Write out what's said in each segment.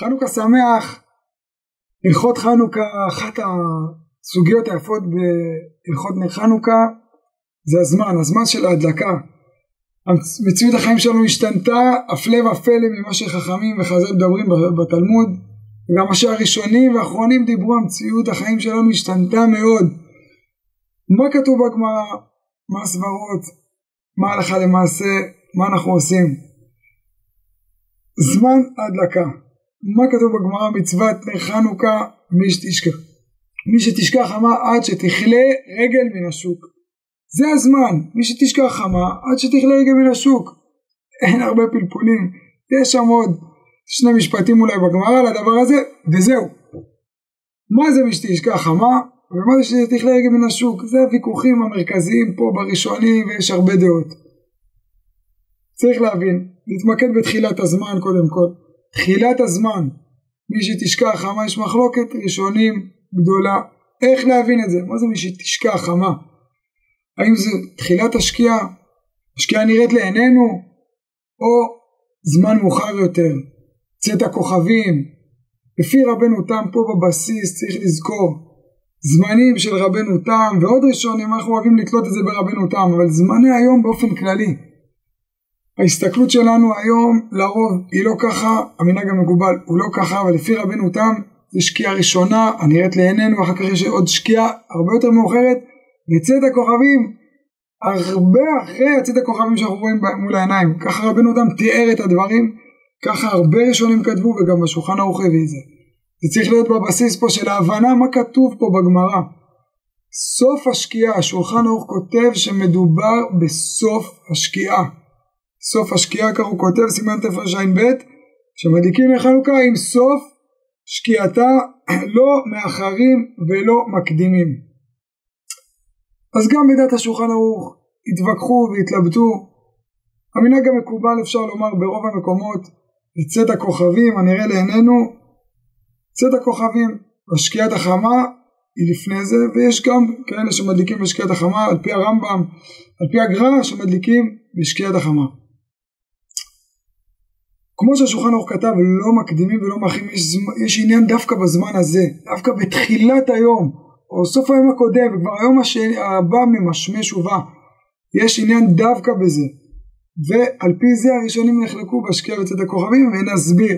חנוכה שמח, הלכות חנוכה, אחת הסוגיות היפות בהלכות נר חנוכה זה הזמן, הזמן של ההדלקה. מציאות החיים שלנו השתנתה הפלא ופלא ממה שחכמים וחז"ל מדברים בתלמוד וגם מה שהראשונים והאחרונים דיברו המציאות החיים שלנו השתנתה מאוד מה כתוב בגמרא? מה הסברות? מה הלכה למעשה? מה אנחנו עושים? זמן ההדלקה מה כתוב בגמרא? מצוות חנוכה מי שתשכח. מי שתשכח חמה עד שתכלה רגל מן השוק. זה הזמן. מי שתשכח חמה עד שתכלה רגל מן השוק. אין הרבה פלפולים. יש שם עוד שני משפטים אולי בגמרא על הדבר הזה וזהו. מה זה מי שתשכח חמה ומה זה שתכלה רגל מן השוק? זה הוויכוחים המרכזיים פה בראשונים ויש הרבה דעות. צריך להבין להתמקד בתחילת הזמן קודם כל תחילת הזמן מי שתשכח חמה יש מחלוקת ראשונים גדולה. איך להבין את זה? מה זה מי שתשכח חמה? האם זה תחילת השקיעה? השקיעה נראית לעינינו? או זמן מאוחר יותר? צאת הכוכבים? לפי רבנו תם פה בבסיס צריך לזכור זמנים של רבנו תם ועוד ראשונים אנחנו אוהבים לתלות את זה ברבנו תם אבל זמני היום באופן כללי ההסתכלות שלנו היום לרוב היא לא ככה, המנהג המקובל הוא לא ככה, אבל לפי רבנו תם זו שקיעה ראשונה הנראית לעינינו, אחר כך יש עוד שקיעה הרבה יותר מאוחרת, וצאת הכוכבים הרבה אחרי הצאת הכוכבים שאנחנו רואים מול העיניים, ככה רבנו תם תיאר את הדברים, ככה הרבה ראשונים כתבו וגם בשולחן ערוך הביא את זה. זה צריך להיות בבסיס פה של ההבנה מה כתוב פה בגמרא. סוף השקיעה, השולחן ערוך כותב שמדובר בסוף השקיעה. סוף השקיעה כך הוא כותב סימן תרע"ב שמדליקים לחנוכה עם סוף שקיעתה לא מאחרים ולא מקדימים. אז גם בדת השולחן ערוך התווכחו והתלבטו. המנהג המקובל אפשר לומר ברוב המקומות לצאת הכוכבים הנראה לעינינו צאת הכוכבים בשקיעת החמה היא לפני זה ויש גם כאלה שמדליקים בשקיעת החמה על פי הרמב"ם על פי הגר"א שמדליקים בשקיעת החמה כמו שהשולחן ערוך כתב לא מקדימים ולא מאחרים יש, יש עניין דווקא בזמן הזה דווקא בתחילת היום או סוף היום הקודם וכבר היום הבא ממשמש ובא יש עניין דווקא בזה. ועל פי זה הראשונים נחלקו בשקיעה וצאת הכוכבים ונסביר.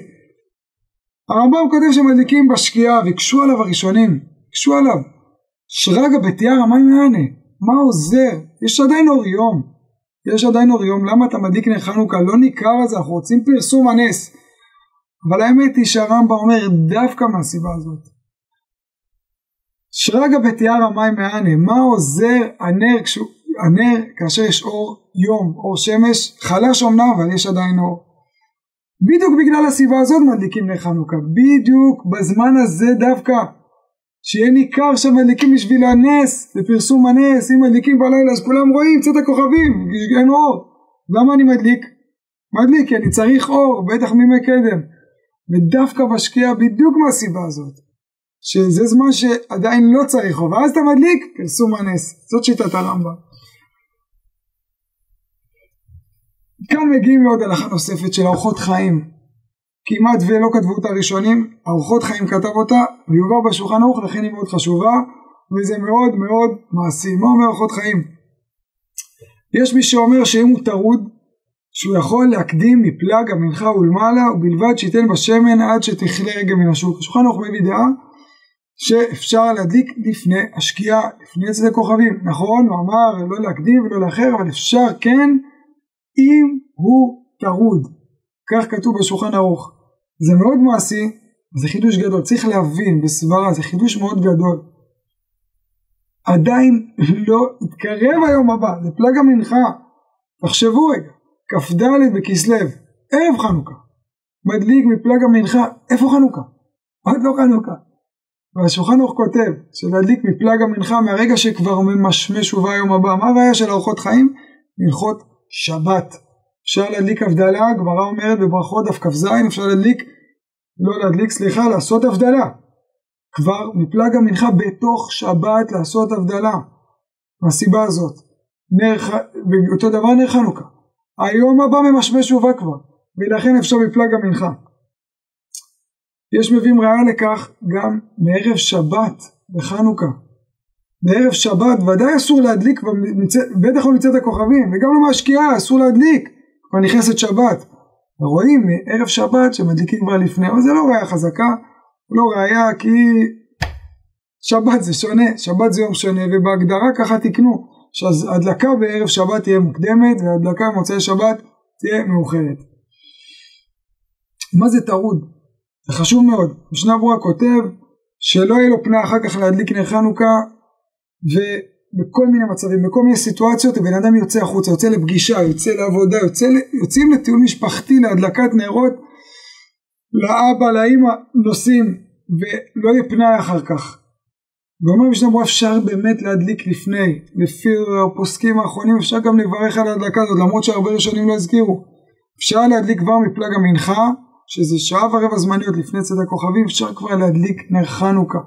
הרמב"ם כותב שמדליקים בשקיעה והקשו עליו הראשונים הקשו עליו. שרגא בתיאר המים יענה? מה עוזר? יש עדיין אור יום יש עדיין אור יום, למה אתה מדליק נר חנוכה? לא ניכר על זה, אנחנו רוצים פרסום הנס. אבל האמת היא שהרמב"ם אומר דווקא מהסיבה הזאת. שרגא בתיאר המים מהנה, מה עוזר הנר, כשו, הנר כאשר יש אור יום, אור שמש, חלש אמנם אבל יש עדיין אור. בדיוק בגלל הסיבה הזאת מדליקים נר חנוכה, בדיוק בזמן הזה דווקא. שיהיה ניכר שמדליקים בשביל הנס, לפרסום הנס, אם מדליקים בלילה אז כולם רואים צאת הכוכבים, אין אור. למה אני מדליק? מדליק כי אני צריך אור, בטח מימי קדם. ודווקא בשקיעה בדיוק מהסיבה הזאת, שזה זמן שעדיין לא צריך אור, ואז אתה מדליק פרסום הנס. זאת שיטת הרמב"ם. כאן מגיעים לעוד הלכה נוספת של ארוחות חיים. כמעט ולא כתבו אותה ראשונים, ארוחות חיים כתב אותה, ויובא בשולחן ערוך, לכן היא מאוד חשובה, וזה מאוד מאוד מעשי. מה אומר ארוחות חיים? יש מי שאומר שאם הוא טרוד, שהוא יכול להקדים מפלג המנחה ולמעלה, ובלבד שייתן בשמן עד שתכלה רגע מן השוק. השולחן ערוך מביא דעה שאפשר להדליק לפני השקיעה, לפני יצאת הכוכבים. נכון, הוא אמר לא להקדים ולא לאחר, אבל אפשר כן אם הוא טרוד. כך כתוב בשולחן ערוך. זה מאוד מעשי, זה חידוש גדול, צריך להבין בסברה, זה חידוש מאוד גדול. עדיין לא התקרב היום הבא, זה פלג המנחה. תחשבו רגע, כ"ד בכסלו, ערב חנוכה, מדליק מפלג המנחה, איפה חנוכה? עוד לא חנוכה. והשולחן ערוך כותב שלהדליק מפלג המנחה מהרגע שכבר ממשמש ובא היום הבא, מה הבעיה של ארוחות חיים? מלכות שבת. אפשר להדליק הבדלה, הגמרא אומרת בברכות דף כ"ז, אפשר להדליק, לא להדליק, סליחה, לעשות הבדלה. כבר מפלג המנחה בתוך שבת לעשות הבדלה. מהסיבה הזאת. נר, אותו דבר נר חנוכה. היום הבא ממשמש ובא כבר, ולכן אפשר מפלג המנחה. יש מביאים ראיה לכך גם מערב שבת בחנוכה. בערב שבת ודאי אסור להדליק, בטח לא מצד הכוכבים, וגם לא מהשקיעה אסור להדליק, כבר נכנסת שבת. ורואים מערב שבת שמדליקים כבר לפני, אבל זה לא ראיה חזקה, לא ראיה כי שבת זה שונה, שבת זה יום שונה, ובהגדרה ככה תקנו, שההדלקה בערב שבת תהיה מוקדמת, וההדלקה במוצאי שבת תהיה מאוחרת. מה זה טרוד? זה חשוב מאוד. משנה ברורה כותב שלא יהיה לו פנאי אחר כך להדליק נר חנוכה ובכל מיני מצבים, בכל מיני סיטואציות הבן אדם יוצא החוצה, יוצא לפגישה, יוצא לעבודה, יוצא, יוצאים לטיול משפחתי להדלקת נרות לאבא, לאמא, נוסעים ולא יהיה פנאי אחר כך. ואומר משנה ברורה אפשר באמת להדליק לפני, לפי הפוסקים האחרונים אפשר גם לברך על ההדלקה הזאת למרות שהרבה ראשונים לא הזכירו. אפשר להדליק כבר מפלג המנחה שזה שעה ורבע זמניות לפני צד הכוכבים אפשר כבר להדליק נר חנוכה.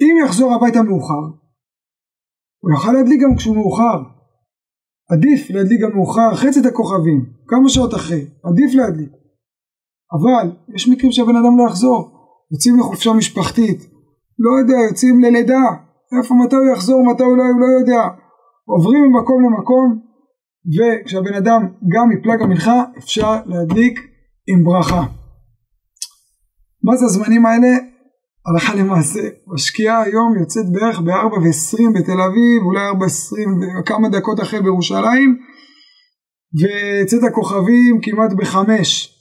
אם יחזור הביתה מאוחר, הוא יוכל להדליק גם כשהוא מאוחר. עדיף להדליק גם מאוחר אחרי צד הכוכבים, כמה שעות אחרי, עדיף להדליק. אבל יש מקרים שהבן אדם לא יחזור, יוצאים לחופשה משפחתית, לא יודע, יוצאים ללידה, איפה, מתי הוא יחזור, מתי הוא לא, הוא לא יודע, עוברים ממקום למקום, וכשהבן אדם גם מפלג המנחה אפשר להדליק עם ברכה. מה זה הזמנים האלה? הלכה למעשה, משקיעה היום יוצאת בערך ב-4.20 בתל אביב, אולי 4.20 וכמה דקות אחרי בירושלים, וצאת הכוכבים כמעט בחמש,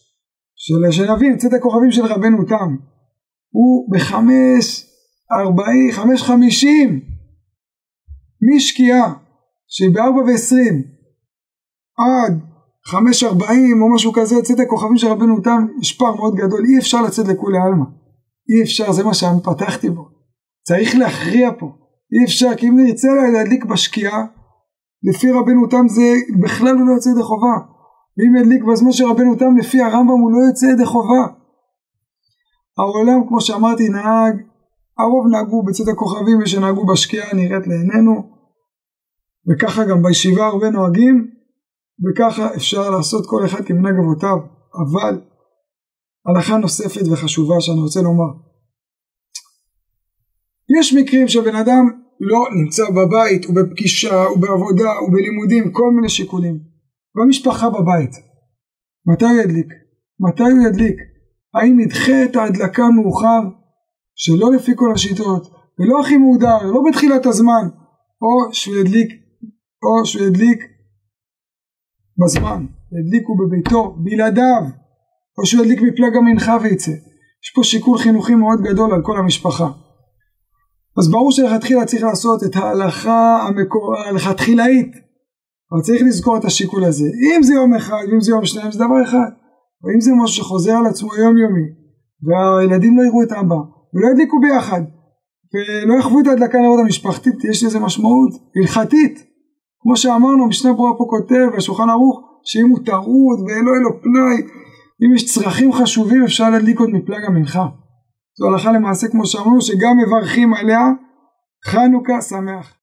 של, שנבין, צאת הכוכבים של רבנו תם, הוא בחמש ארבעים, חמש חמישים, משקיעה שהיא בארבע ועשרים עד חמש ארבעים או משהו כזה, צאת הכוכבים של רבנו תם, יש פער מאוד גדול, אי אפשר לצאת לכולי עלמא. אי אפשר, זה מה שאני פתחתי בו. צריך להכריע פה. אי אפשר, כי אם נרצה להדליק בשקיעה, לפי רבנו תם זה בכלל לא יוצא ידי חובה. ואם ידליק בזמן של רבנו תם, לפי הרמב"ם הוא לא יוצא ידי חובה. העולם, כמו שאמרתי, נהג, הרוב נהגו בצאת הכוכבים ושנהגו בשקיעה נראית לעינינו, וככה גם בישיבה הרבה נוהגים, וככה אפשר לעשות כל אחד כמנהג אבותיו, אבל הלכה נוספת וחשובה שאני רוצה לומר. יש מקרים שבן אדם לא נמצא בבית, הוא בפגישה, הוא בעבודה, הוא בלימודים, כל מיני שיקולים. והמשפחה בבית. מתי הוא ידליק? מתי הוא ידליק? האם ידחה את ההדלקה מאוחר, שלא לפי כל השיטות, ולא הכי מהודר, לא בתחילת הזמן, או שהוא ידליק, או שהוא ידליק בזמן, ידליקו בביתו בלעדיו, או שהוא ידליק מפלג המנחה ויצא. יש פה שיקול חינוכי מאוד גדול על כל המשפחה. אז ברור שלכתחילה צריך לעשות את ההלכה המקור... ההלכה התחילאית, אבל צריך לזכור את השיקול הזה. אם זה יום אחד, אם זה יום שניים, זה דבר אחד. או אם זה משהו שחוזר על עצמו יומיומי, והילדים לא יראו את אבא, ולא ידליקו ביחד, ולא יחוו את ההדלקה לראות המשפחתית, יש לזה משמעות הלכתית. כמו שאמרנו, משנה ברורה פה כותב, השולחן ערוך, שאם הוא טרוד ואין לו פנאי, אם יש צרכים חשובים אפשר להדליק עוד מפלג המנחה. זו הלכה למעשה כמו שאמרנו, שגם מברכים עליה חנוכה שמח.